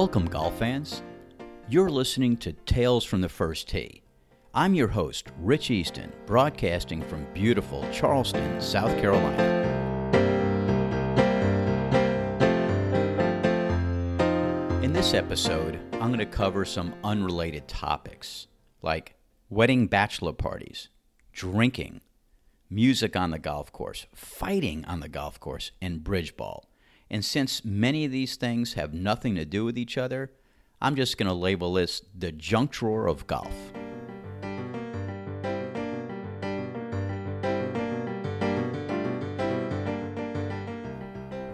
Welcome, golf fans. You're listening to Tales from the First Tee. I'm your host, Rich Easton, broadcasting from beautiful Charleston, South Carolina. In this episode, I'm going to cover some unrelated topics like wedding bachelor parties, drinking, music on the golf course, fighting on the golf course, and bridge ball. And since many of these things have nothing to do with each other, I'm just going to label this the junk drawer of golf.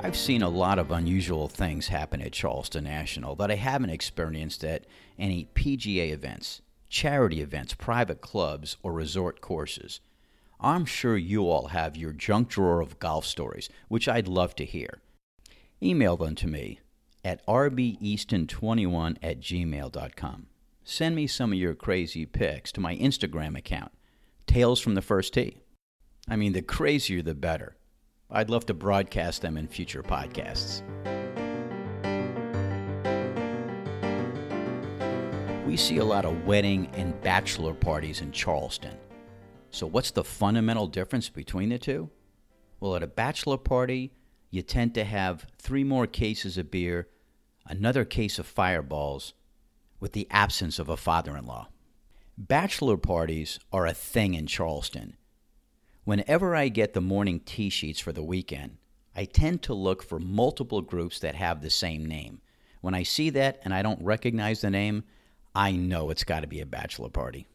I've seen a lot of unusual things happen at Charleston National that I haven't experienced at any PGA events, charity events, private clubs, or resort courses. I'm sure you all have your junk drawer of golf stories, which I'd love to hear. Email them to me at rbeaston21 at gmail.com. Send me some of your crazy pics to my Instagram account, Tales from the First Tee. I mean, the crazier the better. I'd love to broadcast them in future podcasts. We see a lot of wedding and bachelor parties in Charleston. So, what's the fundamental difference between the two? Well, at a bachelor party, you tend to have three more cases of beer, another case of fireballs, with the absence of a father in law. Bachelor parties are a thing in Charleston. Whenever I get the morning tee sheets for the weekend, I tend to look for multiple groups that have the same name. When I see that and I don't recognize the name, I know it's got to be a bachelor party.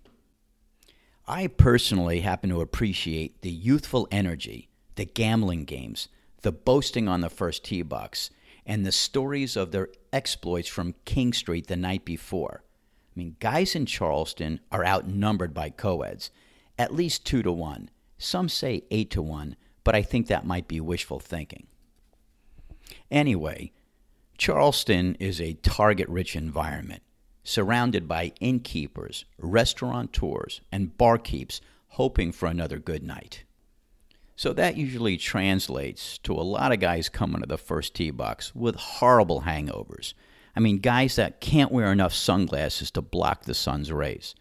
I personally happen to appreciate the youthful energy, the gambling games, the boasting on the first tee box, and the stories of their exploits from King Street the night before. I mean, guys in Charleston are outnumbered by coeds, at least two to one. Some say eight to one, but I think that might be wishful thinking. Anyway, Charleston is a target rich environment, surrounded by innkeepers, restaurateurs, and barkeeps hoping for another good night. So that usually translates to a lot of guys coming to the first tee box with horrible hangovers. I mean, guys that can't wear enough sunglasses to block the sun's rays.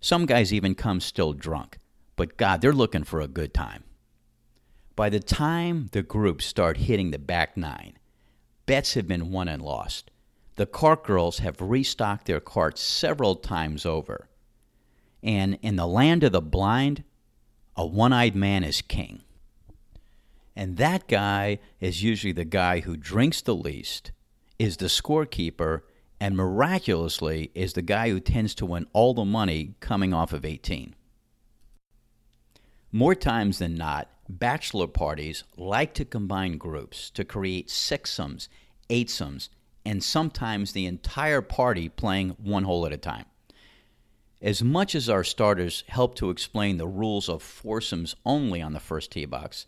Some guys even come still drunk, but God, they're looking for a good time. By the time the groups start hitting the back nine, bets have been won and lost. The cart girls have restocked their carts several times over. And in the land of the blind, a one eyed man is king. And that guy is usually the guy who drinks the least, is the scorekeeper, and miraculously is the guy who tends to win all the money coming off of 18. More times than not, bachelor parties like to combine groups to create sixsomes, eightsomes, and sometimes the entire party playing one hole at a time. As much as our starters help to explain the rules of foursomes only on the first tee box,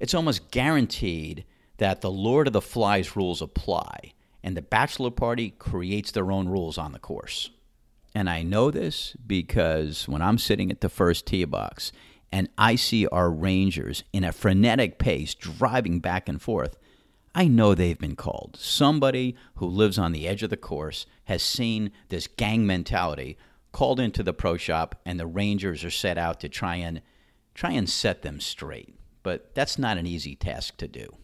it's almost guaranteed that the Lord of the Flies rules apply, and the bachelor party creates their own rules on the course. And I know this because when I'm sitting at the first tee box and I see our Rangers in a frenetic pace driving back and forth, I know they've been called. Somebody who lives on the edge of the course has seen this gang mentality called into the pro shop, and the Rangers are set out to try and try and set them straight but that's not an easy task to do.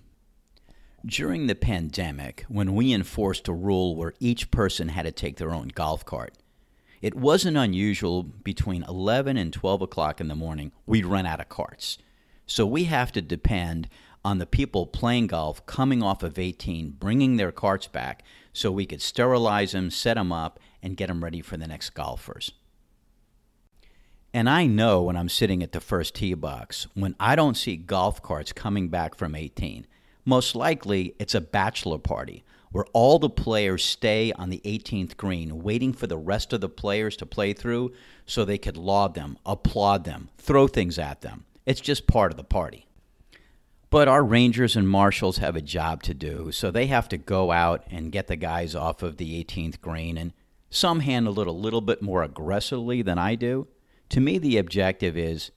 During the pandemic, when we enforced a rule where each person had to take their own golf cart, it wasn't unusual between 11 and 12 o'clock in the morning, we'd run out of carts. So we have to depend on the people playing golf coming off of 18, bringing their carts back so we could sterilize them, set them up, and get them ready for the next golfers. And I know when I'm sitting at the first tee box, when I don't see golf carts coming back from 18, most likely it's a bachelor party where all the players stay on the 18th green waiting for the rest of the players to play through so they could laud them, applaud them, throw things at them. It's just part of the party. But our Rangers and Marshals have a job to do, so they have to go out and get the guys off of the 18th green, and some handle it a little bit more aggressively than I do. To me, the objective is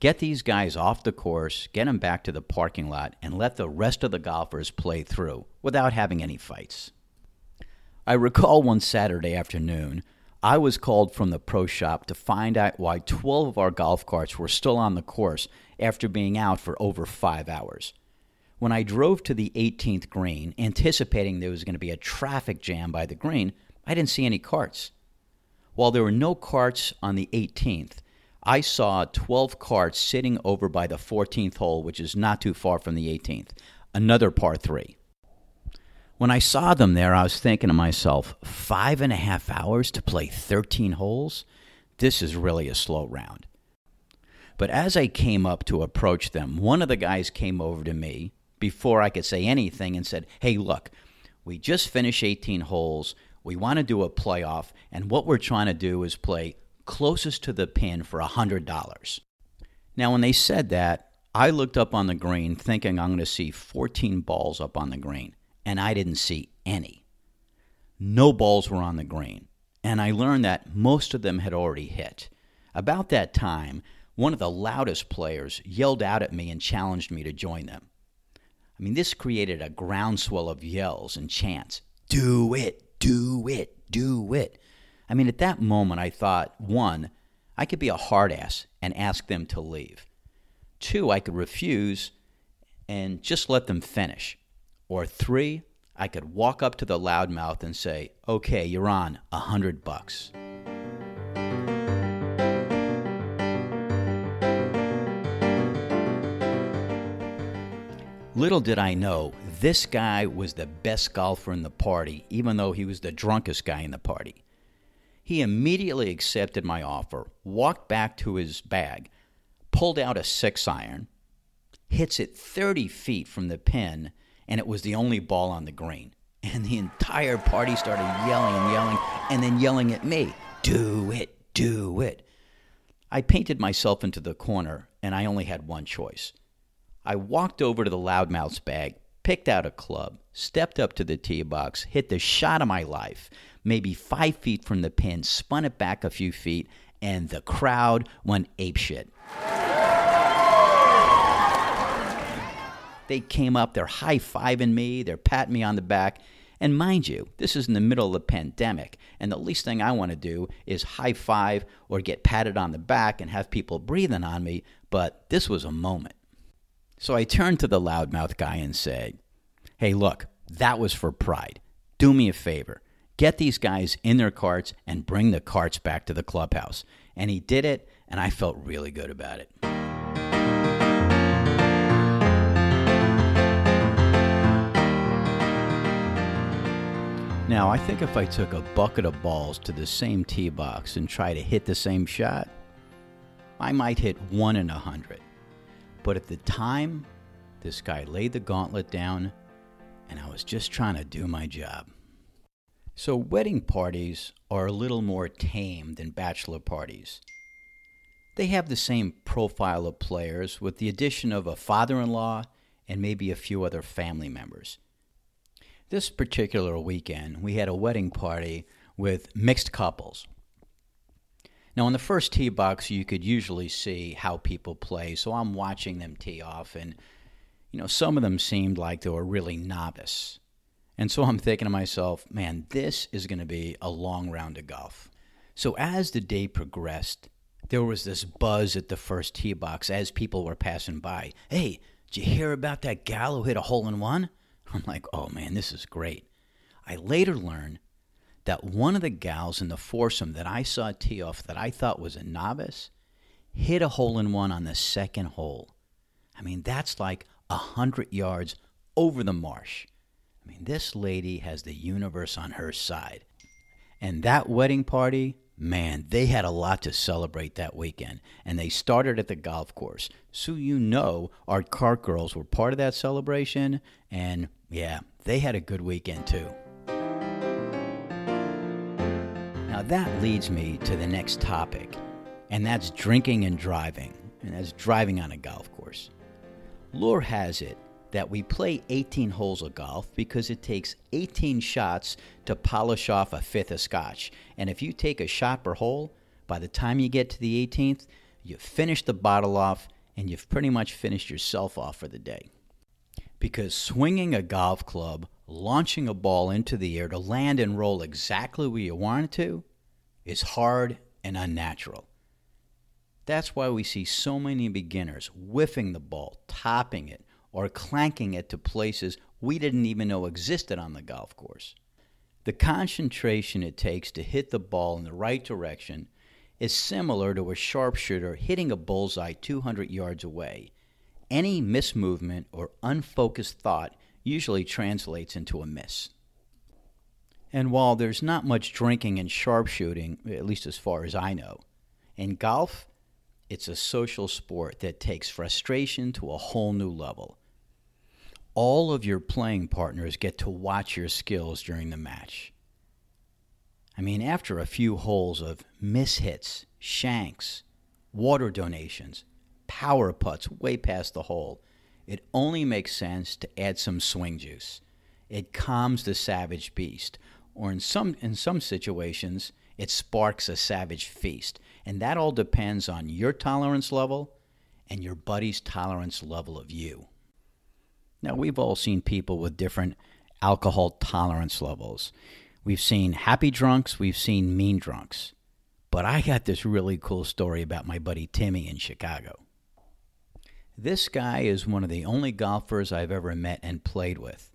get these guys off the course, get them back to the parking lot, and let the rest of the golfers play through without having any fights. I recall one Saturday afternoon, I was called from the pro shop to find out why 12 of our golf carts were still on the course after being out for over five hours. When I drove to the 18th green, anticipating there was going to be a traffic jam by the green, I didn't see any carts. While there were no carts on the 18th, I saw 12 carts sitting over by the 14th hole, which is not too far from the 18th, another par 3. When I saw them there, I was thinking to myself, five and a half hours to play 13 holes? This is really a slow round. But as I came up to approach them, one of the guys came over to me before I could say anything and said, Hey, look, we just finished 18 holes. We want to do a playoff, and what we're trying to do is play closest to the pin for $100. Now, when they said that, I looked up on the green thinking I'm going to see 14 balls up on the green and I didn't see any. No balls were on the green, and I learned that most of them had already hit. About that time, one of the loudest players yelled out at me and challenged me to join them. I mean, this created a groundswell of yells and chants Do it, do it, do it. I mean, at that moment, I thought one, I could be a hard ass and ask them to leave. Two, I could refuse and just let them finish. Or three, I could walk up to the loudmouth and say, okay, you're on a hundred bucks. Little did I know, this guy was the best golfer in the party, even though he was the drunkest guy in the party. He immediately accepted my offer, walked back to his bag, pulled out a six iron, hits it 30 feet from the pin, and it was the only ball on the green. And the entire party started yelling and yelling and then yelling at me, Do it, do it. I painted myself into the corner and I only had one choice. I walked over to the loudmouth's bag, picked out a club, stepped up to the tee box, hit the shot of my life, maybe five feet from the pin, spun it back a few feet, and the crowd went apeshit. They came up, they're high fiving me, they're patting me on the back. And mind you, this is in the middle of the pandemic, and the least thing I want to do is high five or get patted on the back and have people breathing on me, but this was a moment. So I turned to the loudmouth guy and said, Hey, look, that was for pride. Do me a favor. Get these guys in their carts and bring the carts back to the clubhouse. And he did it, and I felt really good about it. Now, I think if I took a bucket of balls to the same tee box and try to hit the same shot, I might hit one in a hundred. But at the time, this guy laid the gauntlet down, and I was just trying to do my job. So, wedding parties are a little more tame than bachelor parties. They have the same profile of players with the addition of a father in law and maybe a few other family members. This particular weekend, we had a wedding party with mixed couples. Now, in the first tee box, you could usually see how people play, so I'm watching them tee off, and you know, some of them seemed like they were really novice. And so I'm thinking to myself, man, this is going to be a long round of golf. So as the day progressed, there was this buzz at the first tee box as people were passing by. Hey, did you hear about that gal who hit a hole in one? I'm like, oh man, this is great. I later learned that one of the gals in the foursome that I saw tee off that I thought was a novice hit a hole in one on the second hole. I mean, that's like a hundred yards over the marsh. I mean, this lady has the universe on her side. And that wedding party man, they had a lot to celebrate that weekend. And they started at the golf course. So you know our cart girls were part of that celebration. And yeah, they had a good weekend too. Now that leads me to the next topic, and that's drinking and driving. And that's driving on a golf course. Lore has it that we play 18 holes of golf because it takes 18 shots to polish off a fifth of scotch. And if you take a shot per hole, by the time you get to the 18th, you've finished the bottle off and you've pretty much finished yourself off for the day. Because swinging a golf club launching a ball into the air to land and roll exactly where you want it to is hard and unnatural. That's why we see so many beginners whiffing the ball, topping it, or clanking it to places we didn't even know existed on the golf course. The concentration it takes to hit the ball in the right direction is similar to a sharpshooter hitting a bullseye 200 yards away. Any mismovement or unfocused thought usually translates into a miss. And while there's not much drinking and sharpshooting, at least as far as I know, in golf, it's a social sport that takes frustration to a whole new level. All of your playing partners get to watch your skills during the match. I mean, after a few holes of mishits, shanks, water donations, power putts way past the hole, it only makes sense to add some swing juice. It calms the savage beast, or in some in some situations, it sparks a savage feast. And that all depends on your tolerance level and your buddy's tolerance level of you. Now, we've all seen people with different alcohol tolerance levels. We've seen happy drunks, we've seen mean drunks. But I got this really cool story about my buddy Timmy in Chicago. This guy is one of the only golfers I've ever met and played with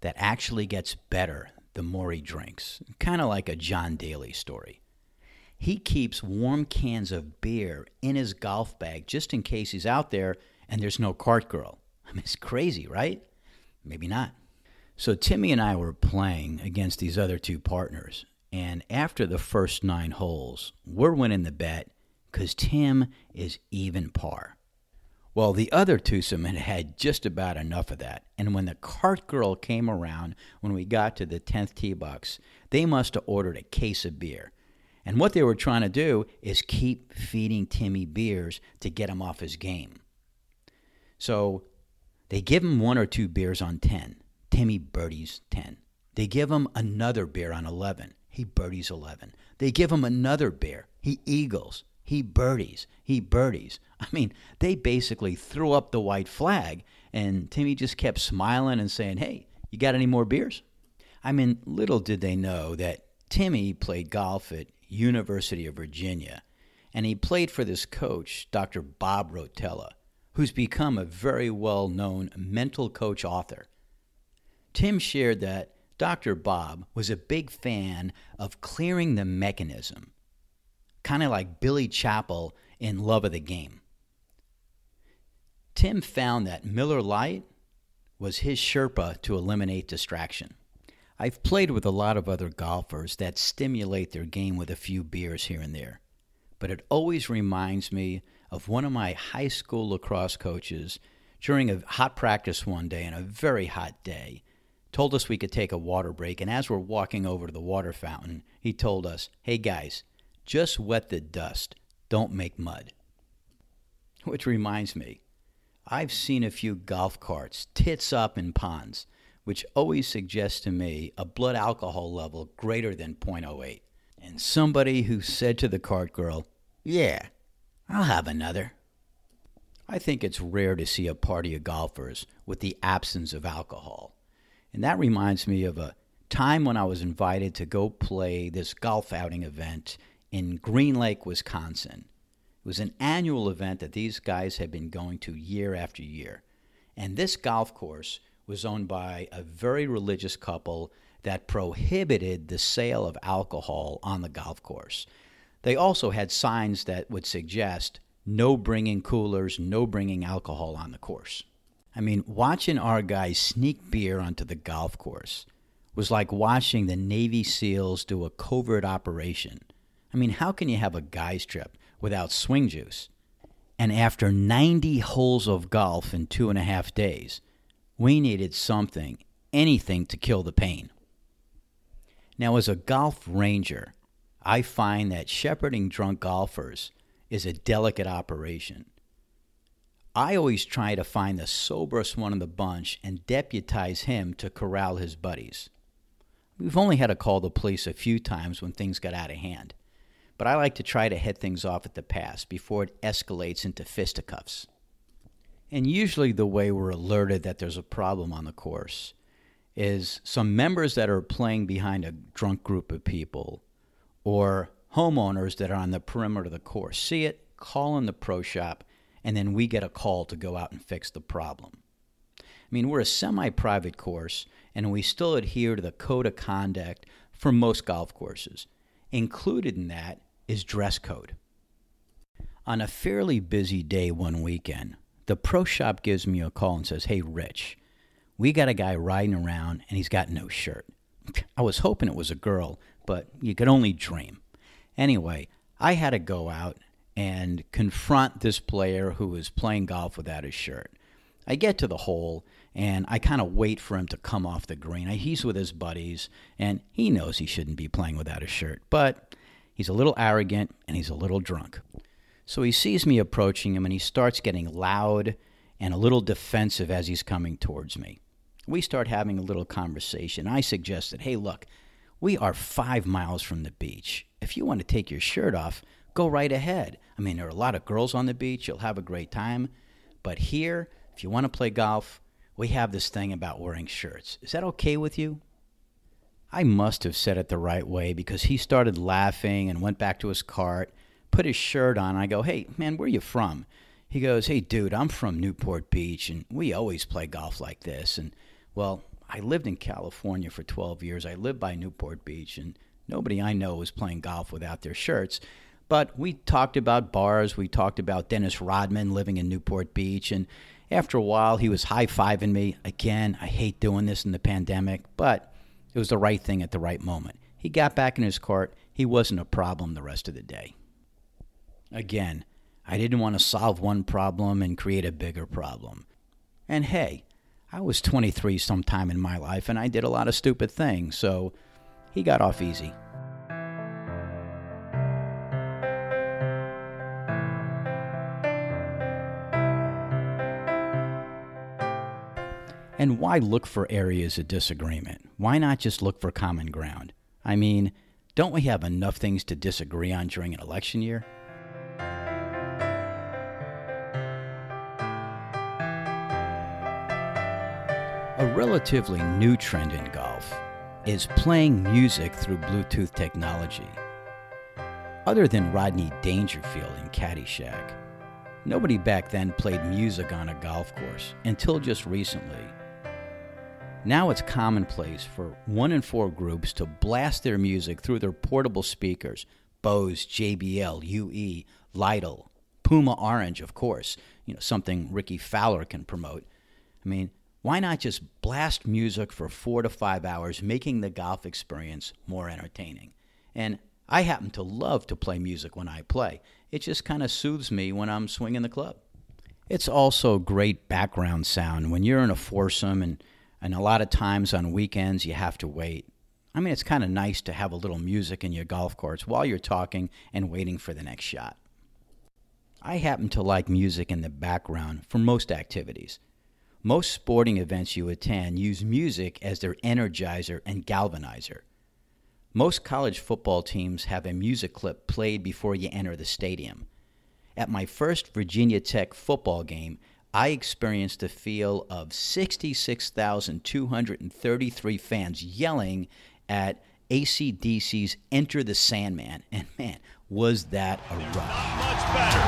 that actually gets better the more he drinks. Kind of like a John Daly story. He keeps warm cans of beer in his golf bag just in case he's out there and there's no cart girl. I mean, it's crazy, right? Maybe not. So Timmy and I were playing against these other two partners. And after the first nine holes, we're winning the bet because Tim is even par. Well, the other twosome had had just about enough of that. And when the cart girl came around, when we got to the 10th tee box, they must have ordered a case of beer. And what they were trying to do is keep feeding Timmy beers to get him off his game. So they give him one or two beers on 10. Timmy birdies 10. They give him another beer on 11. He birdies 11. They give him another beer. He eagles. He birdies. He birdies. I mean, they basically threw up the white flag, and Timmy just kept smiling and saying, Hey, you got any more beers? I mean, little did they know that Timmy played golf at University of Virginia, and he played for this coach, Dr. Bob Rotella, who's become a very well known mental coach author. Tim shared that Dr. Bob was a big fan of clearing the mechanism kind of like Billy Chapel in Love of the Game. Tim found that Miller Lite was his Sherpa to eliminate distraction. I've played with a lot of other golfers that stimulate their game with a few beers here and there, but it always reminds me of one of my high school lacrosse coaches during a hot practice one day and a very hot day told us we could take a water break and as we're walking over to the water fountain he told us hey guys just wet the dust, don't make mud. Which reminds me, I've seen a few golf carts tits up in ponds, which always suggests to me a blood alcohol level greater than 0.08. And somebody who said to the cart girl, Yeah, I'll have another. I think it's rare to see a party of golfers with the absence of alcohol. And that reminds me of a time when I was invited to go play this golf outing event in Green Lake, Wisconsin. It was an annual event that these guys had been going to year after year. And this golf course was owned by a very religious couple that prohibited the sale of alcohol on the golf course. They also had signs that would suggest no bringing coolers, no bringing alcohol on the course. I mean, watching our guys sneak beer onto the golf course was like watching the Navy SEALs do a covert operation I mean, how can you have a guy's trip without swing juice? And after 90 holes of golf in two and a half days, we needed something, anything to kill the pain. Now, as a golf ranger, I find that shepherding drunk golfers is a delicate operation. I always try to find the soberest one in the bunch and deputize him to corral his buddies. We've only had to call the police a few times when things got out of hand but I like to try to head things off at the pass before it escalates into fisticuffs. And usually, the way we're alerted that there's a problem on the course is some members that are playing behind a drunk group of people or homeowners that are on the perimeter of the course see it, call in the pro shop, and then we get a call to go out and fix the problem. I mean, we're a semi private course, and we still adhere to the code of conduct for most golf courses. Included in that is dress code. On a fairly busy day one weekend, the pro shop gives me a call and says, Hey, Rich, we got a guy riding around and he's got no shirt. I was hoping it was a girl, but you could only dream. Anyway, I had to go out and confront this player who was playing golf without his shirt. I get to the hole and I kind of wait for him to come off the green. He's with his buddies and he knows he shouldn't be playing without a shirt, but he's a little arrogant and he's a little drunk. So he sees me approaching him and he starts getting loud and a little defensive as he's coming towards me. We start having a little conversation. I suggested, hey, look, we are five miles from the beach. If you want to take your shirt off, go right ahead. I mean, there are a lot of girls on the beach. You'll have a great time. But here, if you want to play golf, we have this thing about wearing shirts. Is that okay with you? I must have said it the right way because he started laughing and went back to his cart, put his shirt on. I go, hey, man, where are you from? He goes, hey, dude, I'm from Newport Beach, and we always play golf like this. And, well, I lived in California for 12 years. I lived by Newport Beach, and nobody I know was playing golf without their shirts. But we talked about bars. We talked about Dennis Rodman living in Newport Beach. And after a while, he was high fiving me. Again, I hate doing this in the pandemic, but it was the right thing at the right moment. He got back in his cart. He wasn't a problem the rest of the day. Again, I didn't want to solve one problem and create a bigger problem. And hey, I was 23 sometime in my life and I did a lot of stupid things, so he got off easy. And why look for areas of disagreement? Why not just look for common ground? I mean, don't we have enough things to disagree on during an election year? A relatively new trend in golf is playing music through Bluetooth technology. Other than Rodney Dangerfield in Caddyshack, nobody back then played music on a golf course until just recently. Now it's commonplace for one in four groups to blast their music through their portable speakers Bose, JBL, UE, Lytle, Puma Orange, of course, you know, something Rickie Fowler can promote. I mean, why not just blast music for four to five hours, making the golf experience more entertaining? And I happen to love to play music when I play. It just kind of soothes me when I'm swinging the club. It's also great background sound when you're in a foursome and and a lot of times on weekends, you have to wait. I mean, it's kind of nice to have a little music in your golf course while you're talking and waiting for the next shot. I happen to like music in the background for most activities. Most sporting events you attend use music as their energizer and galvanizer. Most college football teams have a music clip played before you enter the stadium. At my first Virginia Tech football game, I experienced the feel of 66,233 fans yelling at ACDC's Enter the Sandman. And man, was that a rush. Not much better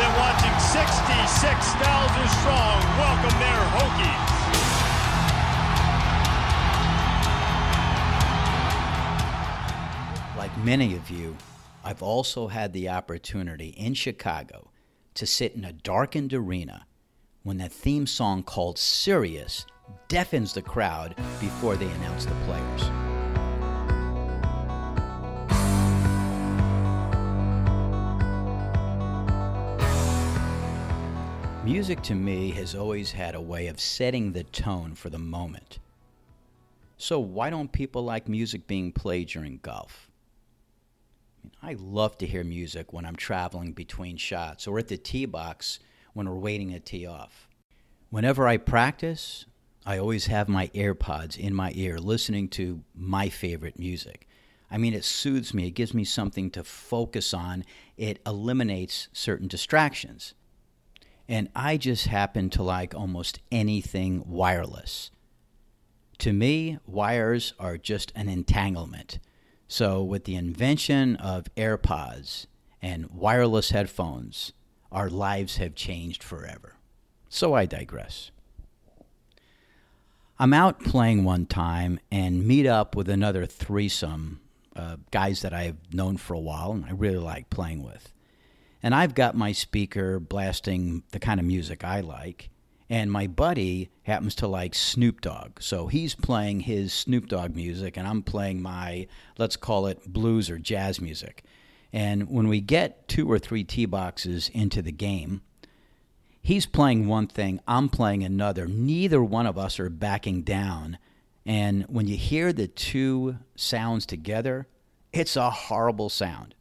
than watching 66,000 strong welcome their Hokies. Like many of you, I've also had the opportunity in Chicago to sit in a darkened arena when that theme song called Sirius deafens the crowd before they announce the players. Music to me has always had a way of setting the tone for the moment. So, why don't people like music being played during golf? I love to hear music when I'm traveling between shots or at the tee box when we're waiting to tee off. Whenever I practice, I always have my AirPods in my ear listening to my favorite music. I mean, it soothes me, it gives me something to focus on, it eliminates certain distractions. And I just happen to like almost anything wireless. To me, wires are just an entanglement. So, with the invention of AirPods and wireless headphones, our lives have changed forever. So, I digress. I'm out playing one time and meet up with another threesome, uh, guys that I've known for a while and I really like playing with. And I've got my speaker blasting the kind of music I like. And my buddy happens to like Snoop Dogg. So he's playing his Snoop Dogg music, and I'm playing my, let's call it blues or jazz music. And when we get two or three tee boxes into the game, he's playing one thing, I'm playing another. Neither one of us are backing down. And when you hear the two sounds together, it's a horrible sound.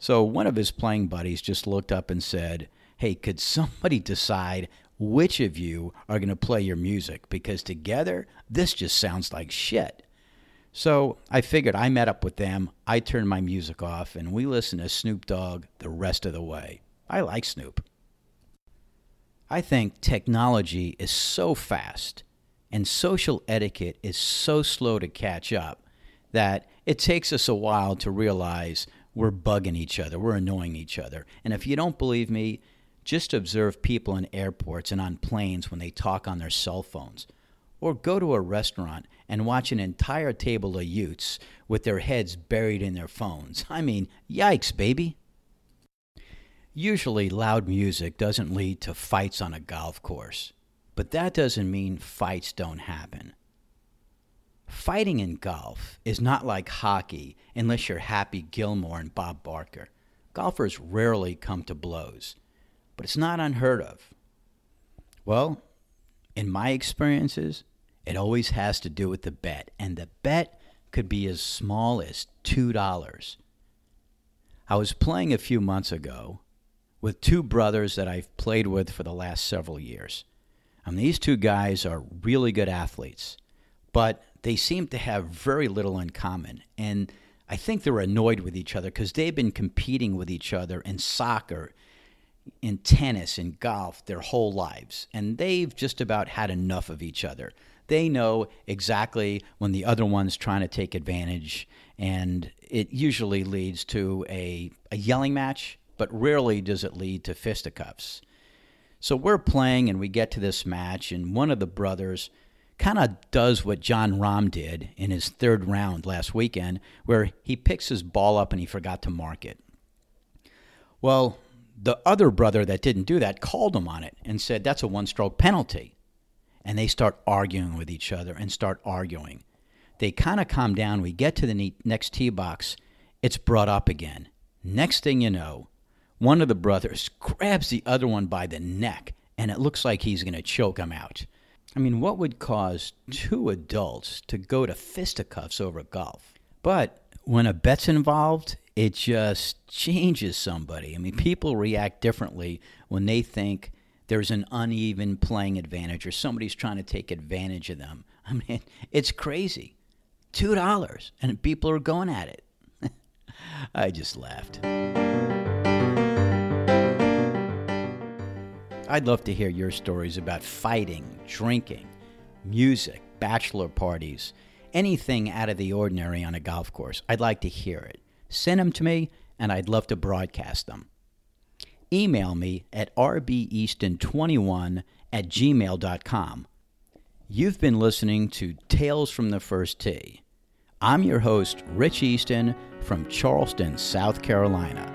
So one of his playing buddies just looked up and said, Hey, could somebody decide which of you are going to play your music? Because together, this just sounds like shit. So I figured I met up with them, I turned my music off, and we listened to Snoop Dogg the rest of the way. I like Snoop. I think technology is so fast and social etiquette is so slow to catch up that it takes us a while to realize we're bugging each other, we're annoying each other. And if you don't believe me, just observe people in airports and on planes when they talk on their cell phones. Or go to a restaurant and watch an entire table of Utes with their heads buried in their phones. I mean, yikes, baby. Usually, loud music doesn't lead to fights on a golf course, but that doesn't mean fights don't happen. Fighting in golf is not like hockey unless you're Happy Gilmore and Bob Barker. Golfers rarely come to blows, but it's not unheard of. Well, in my experiences, it always has to do with the bet, and the bet could be as small as $2. I was playing a few months ago with two brothers that I've played with for the last several years. And these two guys are really good athletes, but they seem to have very little in common. And I think they're annoyed with each other because they've been competing with each other in soccer, in tennis, in golf their whole lives. And they've just about had enough of each other. They know exactly when the other one's trying to take advantage, and it usually leads to a, a yelling match but rarely does it lead to fisticuffs. So we're playing and we get to this match, and one of the brothers kind of does what Jon Rahm did in his third round last weekend, where he picks his ball up and he forgot to mark it. Well, the other brother that didn't do that called him on it and said, That's a one stroke penalty. And they start arguing with each other and start arguing. They kind of calm down. We get to the next tee box. It's brought up again. Next thing you know, one of the brothers grabs the other one by the neck, and it looks like he's going to choke him out. I mean, what would cause two adults to go to fisticuffs over golf? But when a bet's involved, it just changes somebody. I mean, people react differently when they think there's an uneven playing advantage or somebody's trying to take advantage of them. I mean, it's crazy. $2 and people are going at it. I just laughed. I'd love to hear your stories about fighting, drinking, music, bachelor parties, anything out of the ordinary on a golf course. I'd like to hear it. Send them to me, and I'd love to broadcast them. Email me at rbeaston21 at gmail.com. You've been listening to Tales from the First Tee. I'm your host, Rich Easton from Charleston, South Carolina.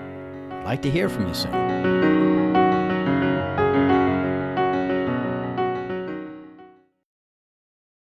I'd like to hear from you soon.